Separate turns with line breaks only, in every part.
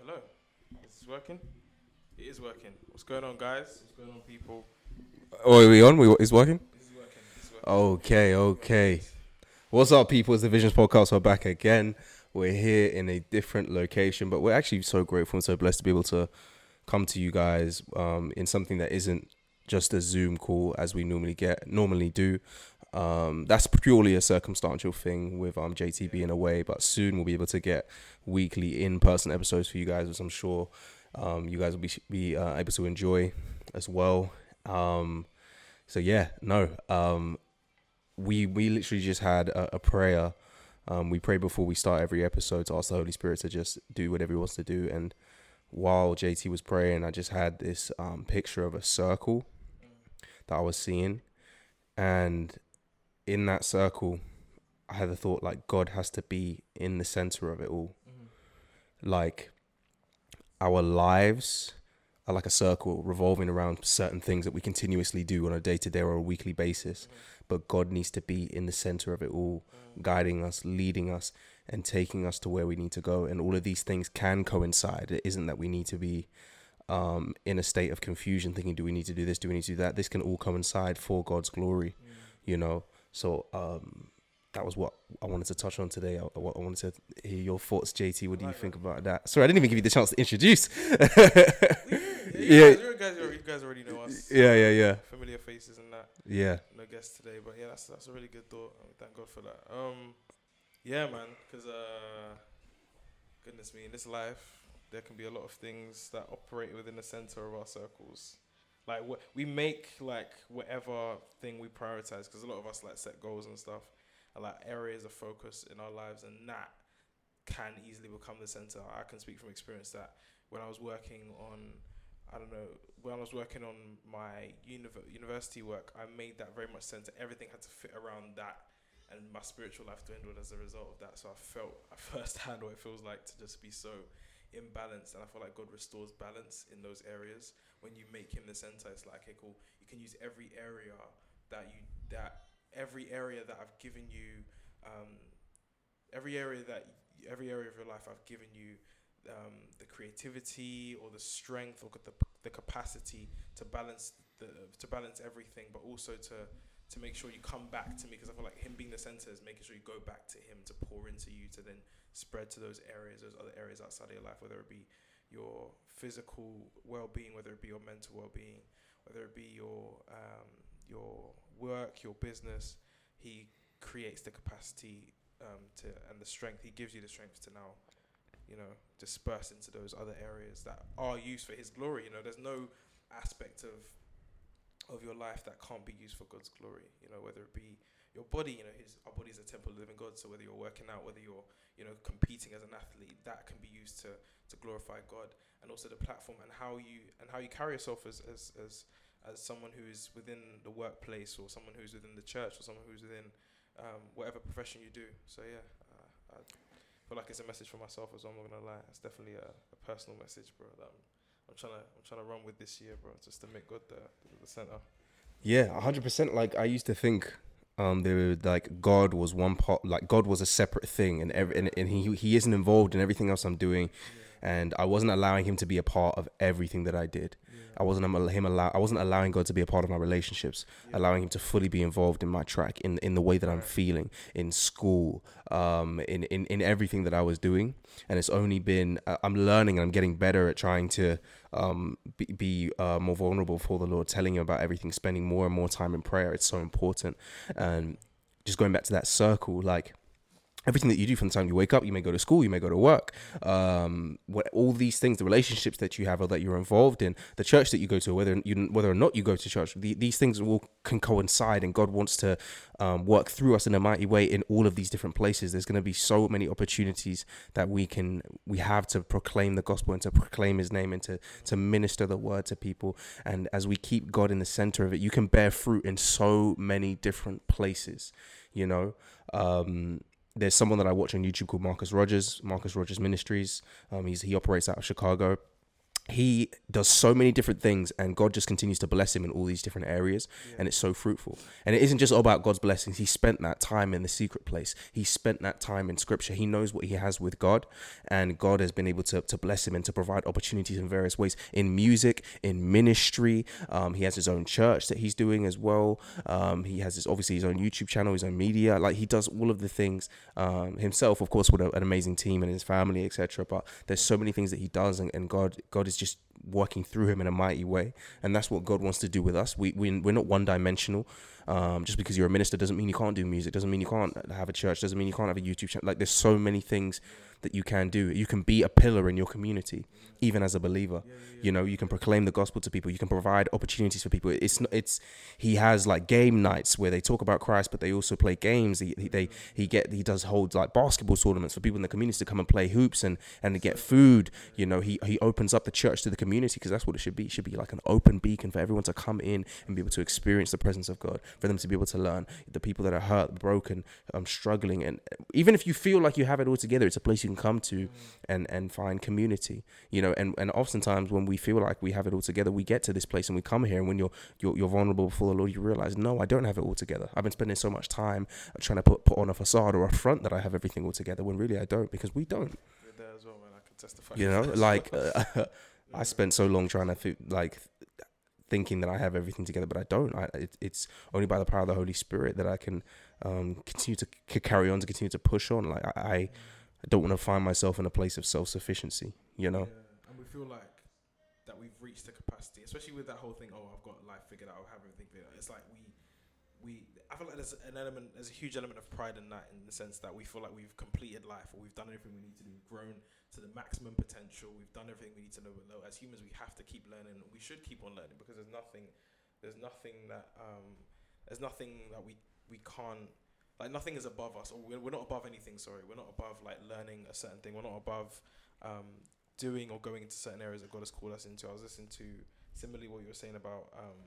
hello. Is this working? It is working. What's going on, guys? What's going on, people?
Oh, are we on? We is working?
This is working. This is working.
Okay, okay. What's up, people? It's the Visions Podcast. We're back again. We're here in a different location, but we're actually so grateful and so blessed to be able to come to you guys um, in something that isn't just a Zoom call as we normally get normally do. Um, that's purely a circumstantial thing with um, JT being away, but soon we'll be able to get weekly in-person episodes for you guys, which I'm sure um, you guys will be be uh, able to enjoy as well. Um, so yeah, no, um, we we literally just had a, a prayer. Um, we pray before we start every episode to ask the Holy Spirit to just do whatever He wants to do. And while JT was praying, I just had this um, picture of a circle that I was seeing, and in that circle, I had the thought like God has to be in the center of it all. Mm-hmm. Like our lives are like a circle revolving around certain things that we continuously do on a day to day or a weekly basis. Mm-hmm. But God needs to be in the center of it all, mm. guiding us, leading us, and taking us to where we need to go. And all of these things can coincide. It isn't that we need to be um, in a state of confusion, thinking, do we need to do this? Do we need to do that? This can all coincide for God's glory, mm. you know? So um, that was what I wanted to touch on today. I, I I wanted to hear your thoughts, JT. What do you think about that? Sorry, I didn't even give you the chance to introduce.
Yeah,
Yeah.
you, guys, you, guys, already- you guys already know us.
Yeah, yeah, yeah.
Familiar faces and that.
Yeah.
No guests today, but yeah, that's that's a really good thought. Thank God for that. Um, yeah, man, because uh, goodness me, in this life, there can be a lot of things that operate within the center of our circles. Like we make, like whatever thing we prioritize, because a lot of us like set goals and stuff, and like areas of focus in our lives, and that can easily become the center. I can speak from experience that when I was working on, I don't know, when I was working on my univ- university work, I made that very much center. Everything had to fit around that, and my spiritual life dwindled as a result of that. So I felt at firsthand what it feels like to just be so imbalanced, and I feel like God restores balance in those areas when you make Him the center. It's like, okay, cool. You can use every area that you that every area that I've given you, um, every area that every area of your life I've given you um, the creativity or the strength or the, the capacity to balance the to balance everything, but also to to make sure you come back to me because I feel like him being the center is making sure you go back to him to pour into you to then spread to those areas, those other areas outside of your life, whether it be your physical well-being, whether it be your mental well-being, whether it be your um, your work, your business. He creates the capacity um, to and the strength. He gives you the strength to now you know, disperse into those other areas that are used for His glory. You know, there's no aspect of of your life that can't be used for God's glory. You know, whether it be your body, you know, His our body is a temple of the living God. So whether you're working out, whether you're you know competing as an athlete, that can be used to to glorify God, and also the platform and how you and how you carry yourself as as as as someone who is within the workplace or someone who's within the church or someone who's within um, whatever profession you do. So yeah, uh, I feel like it's a message for myself as well. I'm not gonna lie. It's definitely a, a personal message, bro. That I'm, I'm trying to I'm trying to run with this year, bro. Just to make God the the center.
Yeah, hundred percent. Like I used to think, um, they were, like God was one part, like God was a separate thing, and every and, and he he isn't involved in everything else I'm doing, and I wasn't allowing him to be a part of everything that I did. I wasn't him allow. I wasn't allowing God to be a part of my relationships, allowing him to fully be involved in my track, in in the way that I'm feeling, in school, um, in in in everything that I was doing. And it's only been uh, I'm learning and I'm getting better at trying to um be, be uh, more vulnerable for the Lord, telling him about everything, spending more and more time in prayer. It's so important, and just going back to that circle, like everything that you do from the time you wake up, you may go to school, you may go to work, um, what all these things, the relationships that you have or that you're involved in, the church that you go to, whether you whether or not you go to church, the, these things all can coincide, and God wants to um, work through us in a mighty way in all of these different places. There's going to be so many opportunities that we can we have to proclaim the gospel and to proclaim His name and to to minister the word to people. And as we keep God in the center of it, you can bear fruit in so many different places. You know. Um, there's someone that I watch on YouTube called Marcus Rogers, Marcus Rogers Ministries. Um, he's he operates out of Chicago, he does so many different things and god just continues to bless him in all these different areas and it's so fruitful. And it isn't just about god's blessings. He spent that time in the secret place. He spent that time in scripture. He knows what he has with god and god has been able to, to bless him and to provide opportunities in various ways. In music in ministry um, he has his own church that he's doing as well. Um, he has his obviously his own youtube channel his own media. Like he does all of the things um, himself of course with a, an amazing team and his family etc but there's so many things that he does and, and god god is just working through him in a mighty way. And that's what god wants to do with us. We, we we're not one dimensional um, just because you're a minister doesn't mean you can't do music doesn't mean you can't have a church doesn't mean you can't have a youtube channel. Like there's so many things that you can do. You can be a pillar in your community even as a believer. You know you can proclaim the gospel to people. You can provide opportunities for people. It's not it's he has like game nights where they talk about christ but they also play games. He, he they he get he does hold like basketball tournaments for people in the community to come and play hoops and and to get food. You know he he opens up the church to the community because that's what it should be. It should be like an open beacon for everyone to come in and be able to experience the presence of god for them to be able to learn the people that are hurt broken um struggling and even if you feel like you have it all together it's a place you can come to and and find community you know and and oftentimes when we feel like we have it all together we get to this place and we come here and when you're you're, you're vulnerable before the lord you realize no i don't have it all together i've been spending so much time trying to put, put on a facade or a front that i have everything all together when really i don't because we don't
You're there as well, man. I can testify.
you know like uh, i spent so long trying to like thinking that i have everything together but i don't I, it, it's only by the power of the holy spirit that i can um continue to c- carry on to continue to push on like i, I don't want to find myself in a place of self sufficiency, you know?
Yeah, and we feel like that we've reached the capacity, especially with that whole thing. Oh, I've got life figured out. I have everything figured out. It's like we, we. I feel like there's an element, there's a huge element of pride in that, in the sense that we feel like we've completed life or we've done everything we need to do. We've grown to the maximum potential. We've done everything we need to know. No, as humans, we have to keep learning. We should keep on learning because there's nothing, there's nothing that, um, there's nothing that we we can't like nothing is above us or we're, we're not above anything sorry we're not above like learning a certain thing we're not above um, doing or going into certain areas that god has called us into i was listening to similarly what you were saying about um,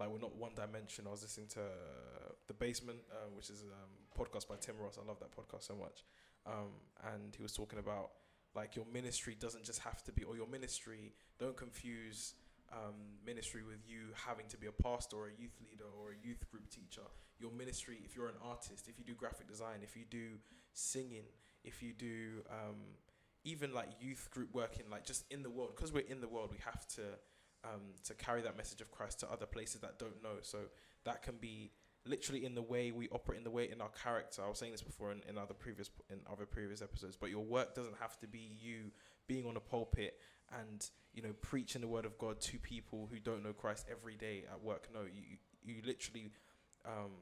like we're not one dimension. I was listening to uh, the basement uh, which is a um, podcast by tim ross. I love that podcast so much. Um, and he was talking about like your ministry doesn't just have to be or your ministry don't confuse um, ministry with you having to be a pastor or a youth leader or a youth group teacher. Your ministry, if you're an artist, if you do graphic design, if you do singing, if you do um, even like youth group working, like just in the world, because we're in the world, we have to um, to carry that message of Christ to other places that don't know. So that can be literally in the way we operate, in the way in our character. I was saying this before in, in other previous in other previous episodes, but your work doesn't have to be you being on a pulpit and you know preaching the word of God to people who don't know Christ every day at work. No, you you literally um,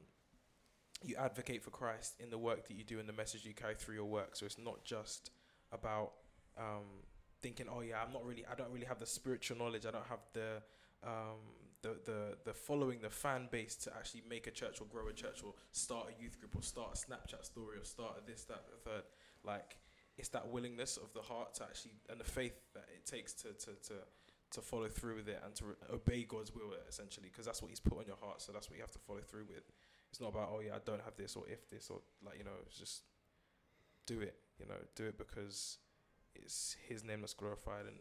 you advocate for Christ in the work that you do and the message you carry through your work. So it's not just about um, thinking, oh yeah, I'm not really, I don't really have the spiritual knowledge. I don't have the um, the the the following, the fan base to actually make a church or grow a church or start a youth group or start a Snapchat story or start a this that the third. Like it's that willingness of the heart to actually and the faith that it takes to to to to follow through with it and to re- obey God's will essentially because that's what He's put on your heart. So that's what you have to follow through with. It's not about oh yeah I don't have this or if this or like you know it's just do it. You know do it because it's His name that's glorified and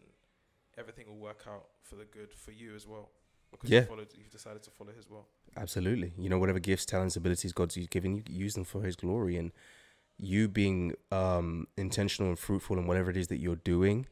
everything will work out for the good for you as well because
Yeah.
you followed you've decided to follow His will.
Absolutely. You know, whatever gifts, talents, abilities God's given you, use them for His glory. And you being um, intentional and fruitful in whatever it is that you're doing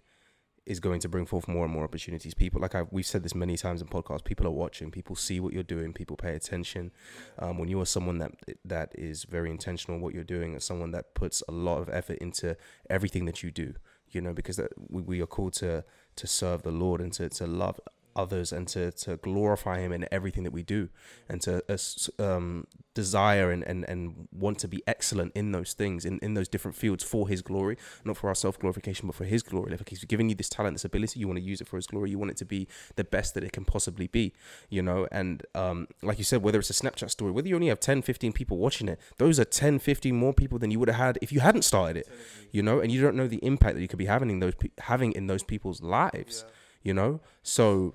is going to bring forth more and more opportunities. People, like I, we've said this many times in podcasts, people are watching, people see what you're doing, people pay attention. Um, when you are someone that that is very intentional in what you're doing, and someone that puts a lot of effort into everything that you do, you know, because we, we are called to to serve the Lord and to, to love others and to, to glorify him in everything that we do and to uh, um, desire and, and, and want to be excellent in those things in, in those different fields for his glory not for our self-glorification but for his glory. Like he's given you this talent this ability you want to use it for his glory you want it to be the best that it can possibly be you know? And um, like you said whether it's a snapchat story whether you only have 10 15 people watching it those are 10 15 more people than you would have had if you hadn't started it you know? And you don't know the impact that you could be having in those having in those people's lives.
Yeah.
You know? So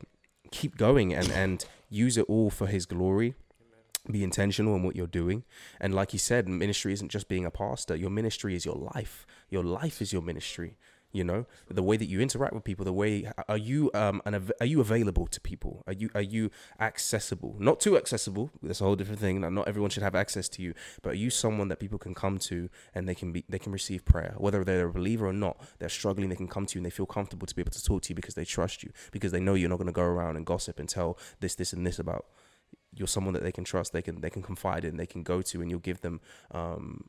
keep going and and use it all for his glory. Be intentional in what you're doing. And like you said ministry isn't just being a pastor. Your ministry is your life. Your life is your ministry you know the way that you interact with people the way are you um an, av- are you available to people? Are you are you accessible? Not too accessible that's a whole different thing not everyone should have access to you but are you someone that people can come to and they can be they can receive prayer? Whether they're a believer or not they're struggling they can come to you and they feel comfortable to be able to talk to you because they trust you because they know you're not going to go around and gossip and tell this this and this about you're someone that they can trust they can they can confide in they can go to and you'll give them um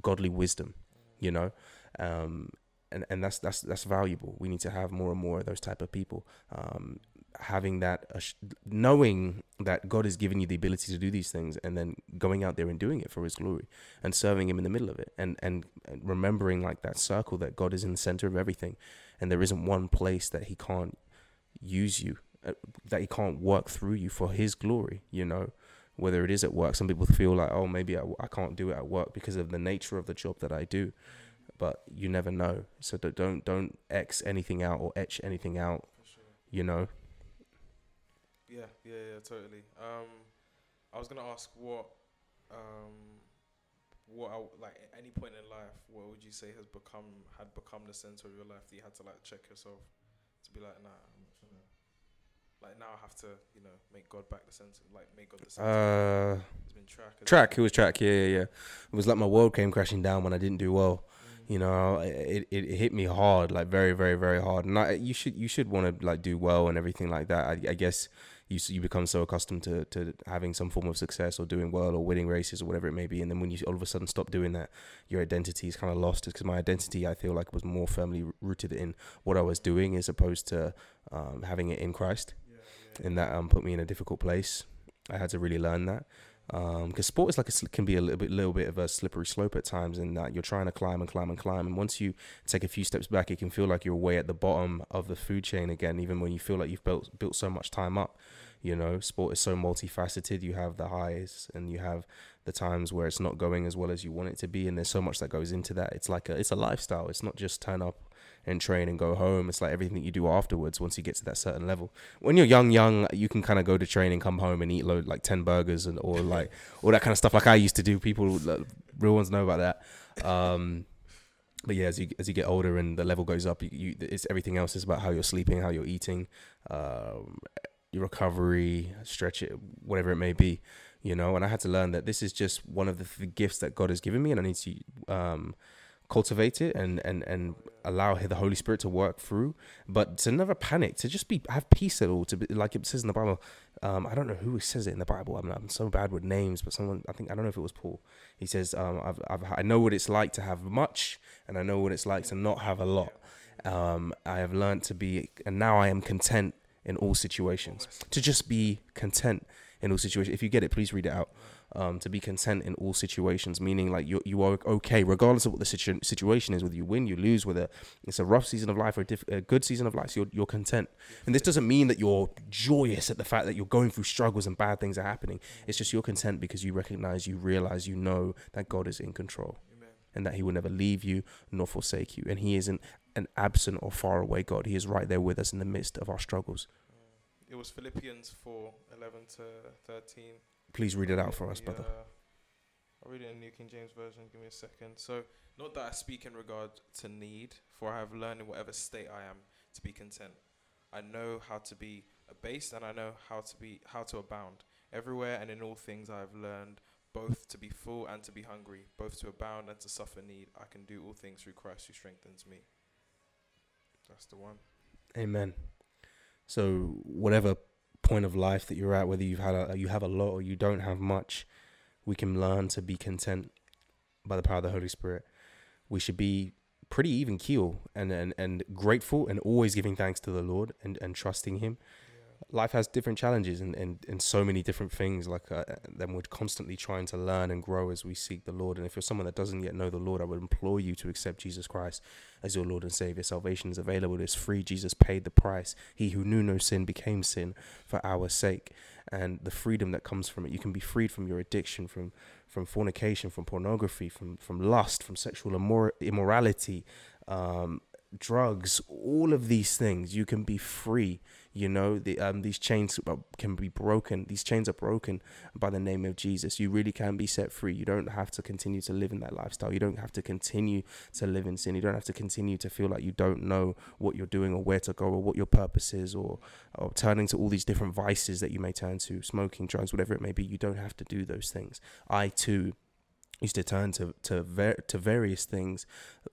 godly wisdom you know? Um and and that's that's that's valuable. We need to have more and more of those type of people. Um, having that, uh, knowing that God has given you the ability to do these things, and then going out there and doing it for His glory, and serving Him in the middle of it, and and, and remembering like that circle that God is in the center of everything, and there isn't one place that He can't use you, uh, that He can't work through you for His glory. You know whether it is at work. Some people feel like, oh, maybe I, I can't do it at work because of the nature of the job that I do but you never know. So don't don't x anything out or etch anything out. Sure. You know.
Yeah, yeah, yeah, totally. Um, I was gonna ask what, um, what I, like at any point in life, what would you say has become had become the center of your life that you had to like check yourself to be like, nah, I'm not trying to. Like now, I have to, you know, make God back the center, like make God the center. Uh,
it's been track. Track. It was track. Yeah, yeah, yeah. It was like my world came crashing down when I didn't do well you know it, it, it hit me hard like very very very hard. And I, you should you should want to like do well and everything like that. I, I guess you you become so accustomed to, to having some form of success or doing well or winning races or whatever it may be. And then when you all of a sudden stop doing that your identity is kind of lost because my identity I feel like was more firmly rooted in what I was doing as opposed to um, having it in Christ. Yeah, yeah. and that um, put me in a difficult place. I had to really learn that because um, sport is like a, can be a little bit, little bit of a slippery slope at times, in that you're trying to climb and climb and climb, and once you take a few steps back, it can feel like you're way at the bottom of the food chain again. Even when you feel like you've built built so much time up, you know, sport is so multifaceted. You have the highs and you have the times where it's not going as well as you want it to be, and there's so much that goes into that. It's like a it's a lifestyle. It's not just turn up and train and go home. It's like everything you do afterwards once you get to that certain level. When you're young, young, you can kind of go to train and come home and eat load like ten burgers and or like all that kind of stuff like I used to do. People, like, real ones know about that. Um, but yeah, as you as you get older and the level goes up, you, you it's everything else is about how you're sleeping, how you're eating, um, your recovery, stretch it, whatever it may be, you know. And I had to learn that this is just one of the, the gifts that God has given me, and I need to um, cultivate it and and and allow the Holy Spirit to work through, but to never panic, to just be have peace at all. To be like it says in the Bible. Um, I don't know who says it in the Bible. I mean, I'm so bad with names, but someone I think I don't know if it was Paul. He says, um, I've, I've I know what it's like to have much, and I know what it's like to not have a lot. Um, I have learned to be, and now I am content in all situations. To just be content in all situations. If you get it, please read it out um, to be content in all situations, meaning like you you are okay regardless of what the situ- situation is, whether you win, you lose, whether it's a rough season of life or a, diff- a good season of life, so you're, you're content. And this doesn't mean that you're joyous at the fact that you're going through struggles and bad things are happening. It's just you're content because you recognize, you realize, you know that God is in control. And that he will never leave you nor forsake you. And he isn't an absent or far away God. He is right there with us in the midst of our struggles.
It was Philippians 4 11 to 13
Please read it out for us, yeah. brother.
Uh, I'll read it in the New King James Version. Give me a second. So, not that I speak in regard to need, for I have learned in whatever state I am to be content. I know how to be abased, and I know how to be how to abound. Everywhere and in all things I have learned both to be full and to be hungry, both to abound and to suffer need. I can do all things through Christ who strengthens me. That's the one.
Amen. So whatever point of life that you're at, whether you've had a, you have a lot or you don't have much, we can learn to be content by the power of the Holy Spirit. We should be pretty even keel and, and, and grateful and always giving thanks to the Lord and, and trusting Him life has different challenges and, and, and so many different things like uh, then we're constantly trying to learn and grow as we seek the lord. And if you're someone that doesn't yet know the lord i would implore you to accept jesus christ as your lord and savior. Salvation is available. It's free. Jesus paid the price. He who knew no sin became sin for our sake. And the freedom that comes from it you can be freed from your addiction from from fornication from pornography from from lust from sexual immor- immorality um, drugs, all of these things, you can be free. You know, the um, these chains can be broken. These chains are broken by the name of Jesus. You really can be set free. You don't have to continue to live in that lifestyle. You don't have to continue to live in sin. You don't have to continue to feel like you don't know what you're doing or where to go or what your purpose is or, or turning to all these different vices that you may turn to, smoking, drugs, whatever it may be. You don't have to do those things. I too used to turn to to ver- to various things,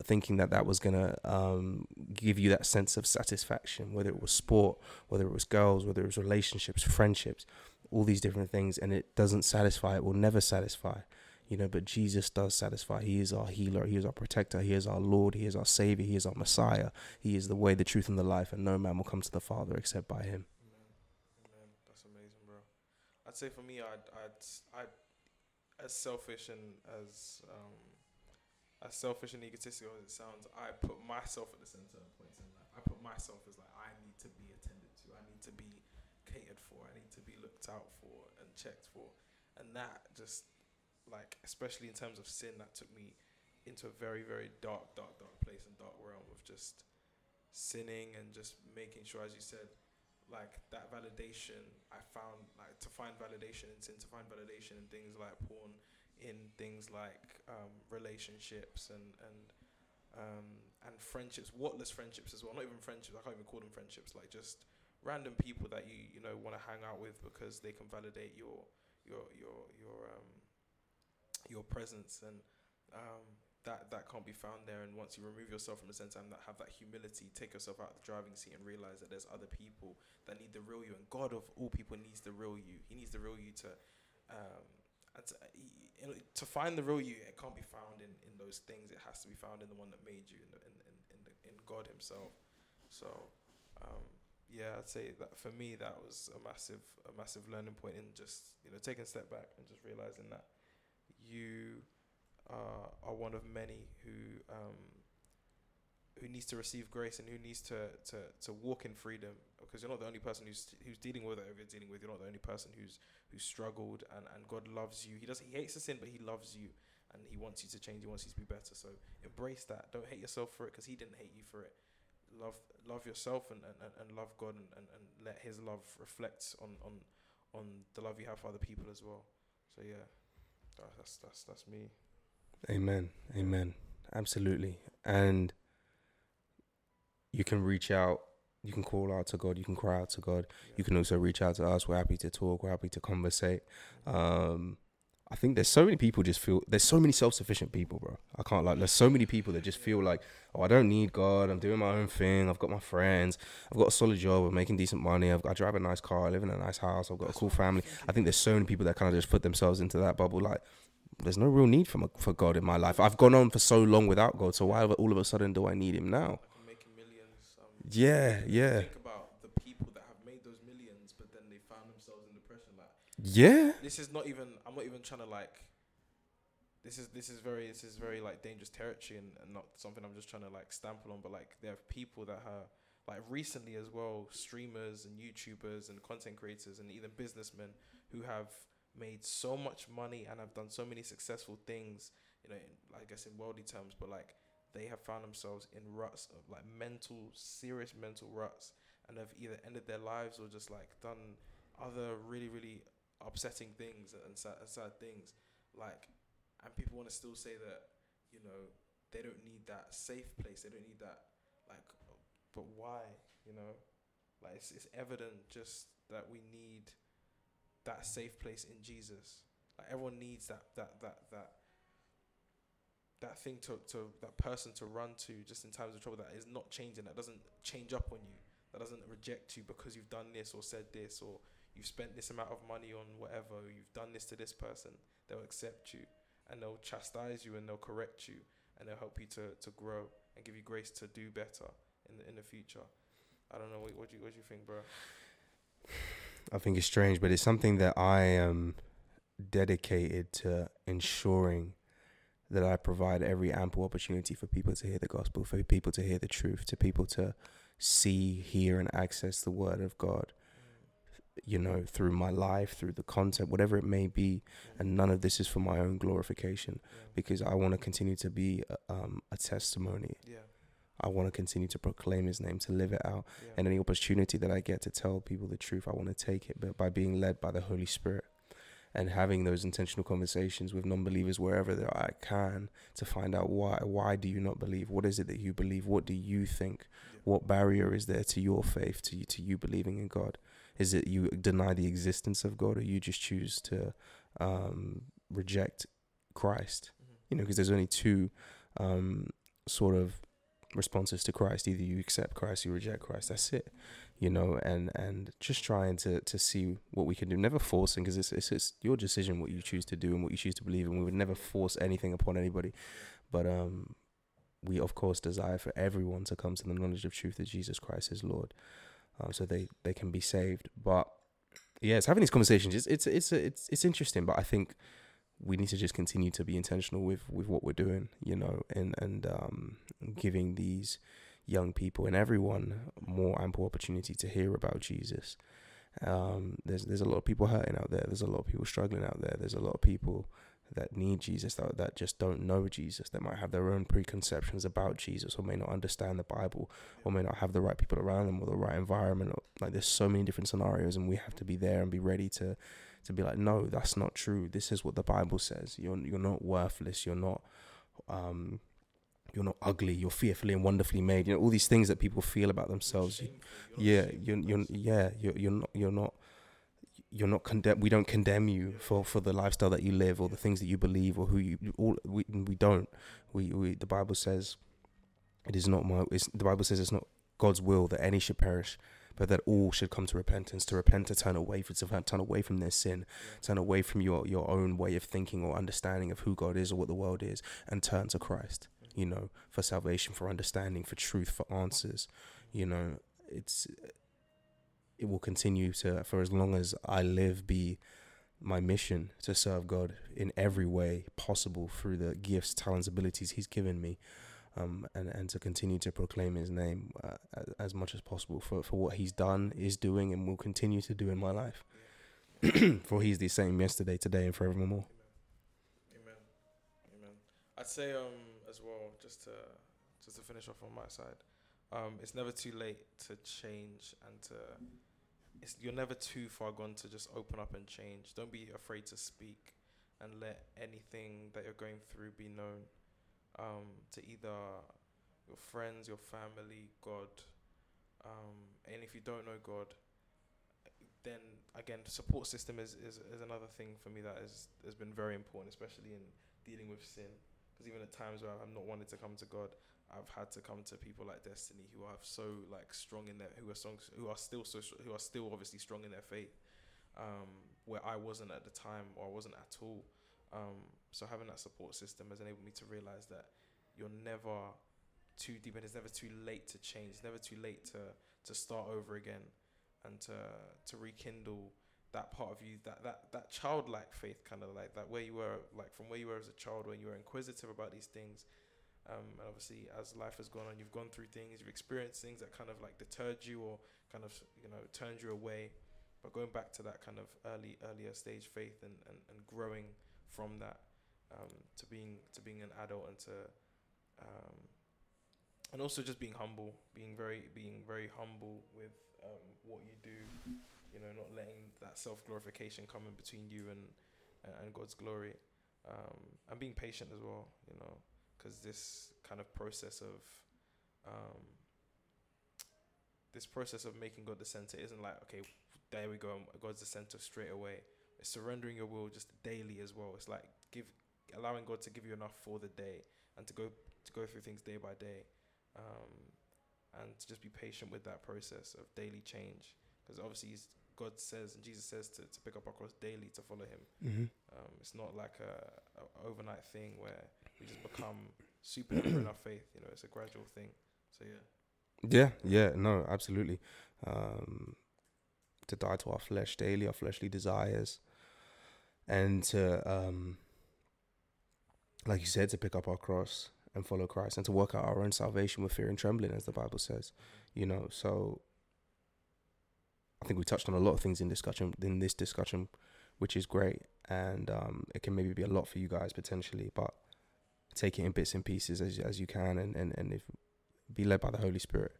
thinking that that was gonna um, give you that sense of satisfaction, whether it was sport, whether it was girls, whether it was relationships, friendships, all these different things, and it doesn't satisfy. It will never satisfy, you know. But Jesus does satisfy. He is our healer. He is our protector. He is our Lord. He is our Savior. He is our Messiah. He is the way, the truth, and the life, and no man will come to the Father except by Him.
Amen. Amen. That's amazing, bro. I'd say for me, I'd I'd I'd as selfish and as um, as selfish and egotistical as it sounds, I put myself at the center of points in life. I put myself as like I need to be attended to. I need to be catered for. I need to be looked out for and checked for. And that just like especially in terms of sin, that took me into a very very dark, dark, dark place and dark realm of just sinning and just making sure, as you said, like that validation I found like to find validation in to find validation in things like porn, in things like um, relationships and and um, and friendships, whatless friendships as well. Not even friendships. I can't even call them friendships. Like just random people that you you know want to hang out with because they can validate your your your your um your presence and um that that can't be found there. And once you remove yourself from the center and that have that humility, take yourself out of the driving seat and realize that there's other people that need the real you. And God of all people needs the real you. He needs the real you to. Um, and to, to find the real you, it can't be found in, in those things. It has to be found in the one that made you, in the, in in in, the, in God Himself. So, um, yeah, I'd say that for me, that was a massive a massive learning point in just you know taking a step back and just realizing that you uh, are one of many who um, who needs to receive grace and who needs to, to, to walk in freedom because you're not the only person who's who's dealing with whatever you're dealing with. You're not the only person who's who's struggled and, and God loves you. He does he hates the sin, but he loves you and he wants you to change. He wants you to be better. So embrace that. Don't hate yourself for it because he didn't hate you for it. Love love yourself and, and, and love God and, and, and let his love reflect on, on on the love you have for other people as well. So yeah, that's that's that's me.
Amen. Amen. Absolutely. And you can reach out, you can call out to God, you can cry out to God. You can also reach out to us. We're happy to talk, we're happy to conversate. Um, I think there's so many people just feel there's so many self-sufficient people, bro. I can't like there's so many people that just feel like, oh, I don't need God. I'm doing my own thing. I've got my friends. I've got a solid job. I'm making decent money. I've, I drive a nice car. I live in a nice house. I've got a cool family. I think there's so many people that kind of just put themselves into that bubble. Like, there's no real need for my, for God in my life. I've gone on for so long without God, so why all of a sudden do I need Him now?
Making millions. Um,
yeah, yeah.
Think about the people that have made those millions, but then they found themselves in depression. Like,
yeah.
This is not even. I'm not even trying to like. This is this is very this is very like dangerous territory and, and not something I'm just trying to like stamp on. But like there are people that are like recently as well, streamers and YouTubers and content creators and even businessmen who have made so much money and have done so many successful things, you know, in, I guess in worldly terms, but like they have found themselves in ruts of like mental, serious mental ruts and have either ended their lives or just like done other really, really upsetting things and sad, sad things. Like, and people want to still say that, you know, they don't need that safe place. They don't need that, like, but why? You know, like it's, it's evident just that we need that safe place in Jesus. Like everyone needs that that that that that thing to, to that person to run to just in times of trouble that is not changing, that doesn't change up on you, that doesn't reject you because you've done this or said this or you've spent this amount of money on whatever, you've done this to this person, they'll accept you and they'll chastise you and they'll correct you and they'll help you to, to grow and give you grace to do better in the in the future. I don't know what what do you what do you think, bro?
I think it's strange, but it's something that I am dedicated to ensuring that I provide every ample opportunity for people to hear the gospel, for people to hear the truth, to people to see, hear, and access the word of God. You know, through my life, through the content, whatever it may be, and none of this is for my own glorification, because I want to continue to be a, um, a testimony.
Yeah.
I want to continue to proclaim His name, to live it out,
Yeah.
and any opportunity that I get to tell people the truth, I want to take it, but by being led by the Holy Spirit. And having those intentional conversations with non-believers wherever that I can to find out why why do you not believe? What is it that you believe? What do you think?
Yeah.
What barrier is there to your faith, to you, to you believing in God? Is it you deny the existence of God, or you just choose to um, reject Christ?
Mhm.
You know, because there's only two um, sort of responses to Christ. Either you accept Christ, you reject Christ. That's it. You know, and and just trying to to see what we can do. Never forcing, because it's, it's it's your decision what you choose to do and what you choose to believe. And we would never force anything upon anybody. But um, we of course desire for everyone to come to the knowledge of truth that Jesus Christ is Lord, um, so they they can be saved. But yes, having these conversations. It's it's it's it's it's interesting, but I think we need to just continue to be intentional with with what we're doing, you know, and and um, giving these young people and everyone more ample opportunity to hear about Jesus. Um, there's there's a lot of people hurting out there. There's a lot of people struggling out there. There's a lot of people that need Jesus that that just don't know Jesus. That might have their own preconceptions about Jesus, or may not understand the Bible, or may not have the right people around them or the right environment. Like there's so many different scenarios, and we have to be there and be ready to to be like, no, that's not true. This is what the Bible says. You're you're not worthless. You're not um you're not ugly. You're fearfully and wonderfully made. You know all these things that people feel about themselves. You- yeah, you're you're yeah you're you're not you're not you're not condemn. We don't condemn you for for the lifestyle that you live or the things that you believe or who you all. We we don't. We we the Bible says it is not my. It's, the Bible says it's not God's will that any should perish, but that all should come to repentance. To repent, to turn away, for to turn away from their sin, turn away from your your own way of thinking or understanding of who God is or what the world is, and turn to Christ. You know, for salvation, for understanding, for truth, for answers. You know, it's it will continue to for as long as I live be my mission to serve God in every way possible through the gifts, talents, abilities He's given me, um, and and to continue to proclaim His name uh, as, as much as possible for for what He's done, is doing, and will continue to do in my life. for He's the same yesterday, today, and forevermore.
Amen. Amen. I'd say um as well, just to just to finish off on my side, um, it's never too late to change and to it's you're never too far gone to just open up and change. Don't be afraid to speak and let anything that you're going through be known um, to either your friends, your family, God. Um, and if you don't know God, then again, support system is, is, is another thing for me that is, has been very important, especially in dealing with sin. Because even at times where I'm not wanted to come to God, I've had to come to people like Destiny who are so like strong in their who are strong who are still so who are still obviously strong in their faith, um, where I wasn't at the time or I wasn't at all. Um, so having that support system has enabled me to realize that you're never too deep and it's never too late to change. It's never too late to to start over again and to to rekindle that part of you that that that childlike faith kind of like that where you were like from where you were as a child when you were inquisitive about these things um, and obviously as life has gone on you've gone through things you've experienced things that kind of like deterred you or kind of you know turned you away but going back to that kind of early earlier stage faith and, and, and growing from that um, to being to being an adult and to um, and also just being humble being very being very humble with um, what you do you know not letting that self glorification come in between you and and, God's glory um, and being patient as well you know because this kind of process of um, this process of making God the center isn't like okay there we go God's the center straight away. It's surrendering your will just daily as well. It's like give allowing God to give you enough for the day and to go to go through things day by day um, and to just be patient with that process of daily change because obviously God says and Jesus says to, to pick up our cross daily to follow him
Mm-hmm.
um, it's not like a, a overnight thing where we just become super in our faith you know it's a gradual thing so yeah
Yeah, yeah, no, absolutely. Um, to die to our flesh daily, our fleshly desires, and to, um, like you said, to pick up our cross and follow Christ, and to work out our own salvation with fear and trembling, as the Bible says. You know, so I think we touched on a lot of things in discussion in this discussion, which is great, and um, it can maybe be a lot for you guys potentially, but take it in bits and pieces as as you can, and and and if be led by the Holy Spirit.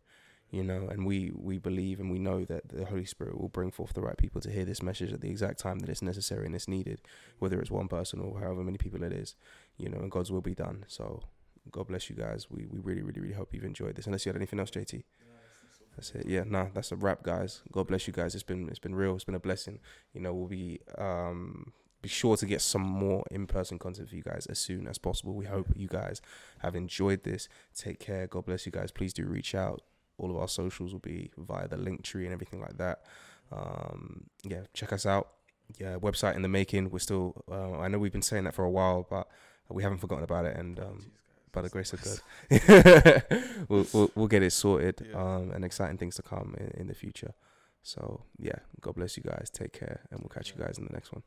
You know, and we we believe and we know that the Holy Spirit will bring forth the right people to hear this message at the exact time that it's necessary and it's needed, whether it's one person or however many people it is. You know, and God's will be done. So God bless you guys. We we really really really hope you've enjoyed this. Unless you had anything else, JT. That's it. Yeah, nah, that's a wrap, guys. God bless you guys. It's been it's been real. It's been a blessing. You know, we'll be um be sure to get some more in person content for you guys as soon as possible. We hope you guys have enjoyed this. Take care. God bless you guys. Please do reach out. All of our socials will be via the link tree and everything like that. Um, yeah, check us out. Yeah, website in the making. We're still. Uh, I know we've been saying that for a while, but we haven't forgotten about it. And um, by the grace of God, we'll, we'll, we'll get it sorted.
Yeah.
Um, and exciting things to come in, in the future. So yeah, God bless you guys. Take care, and we'll catch you guys in the next one.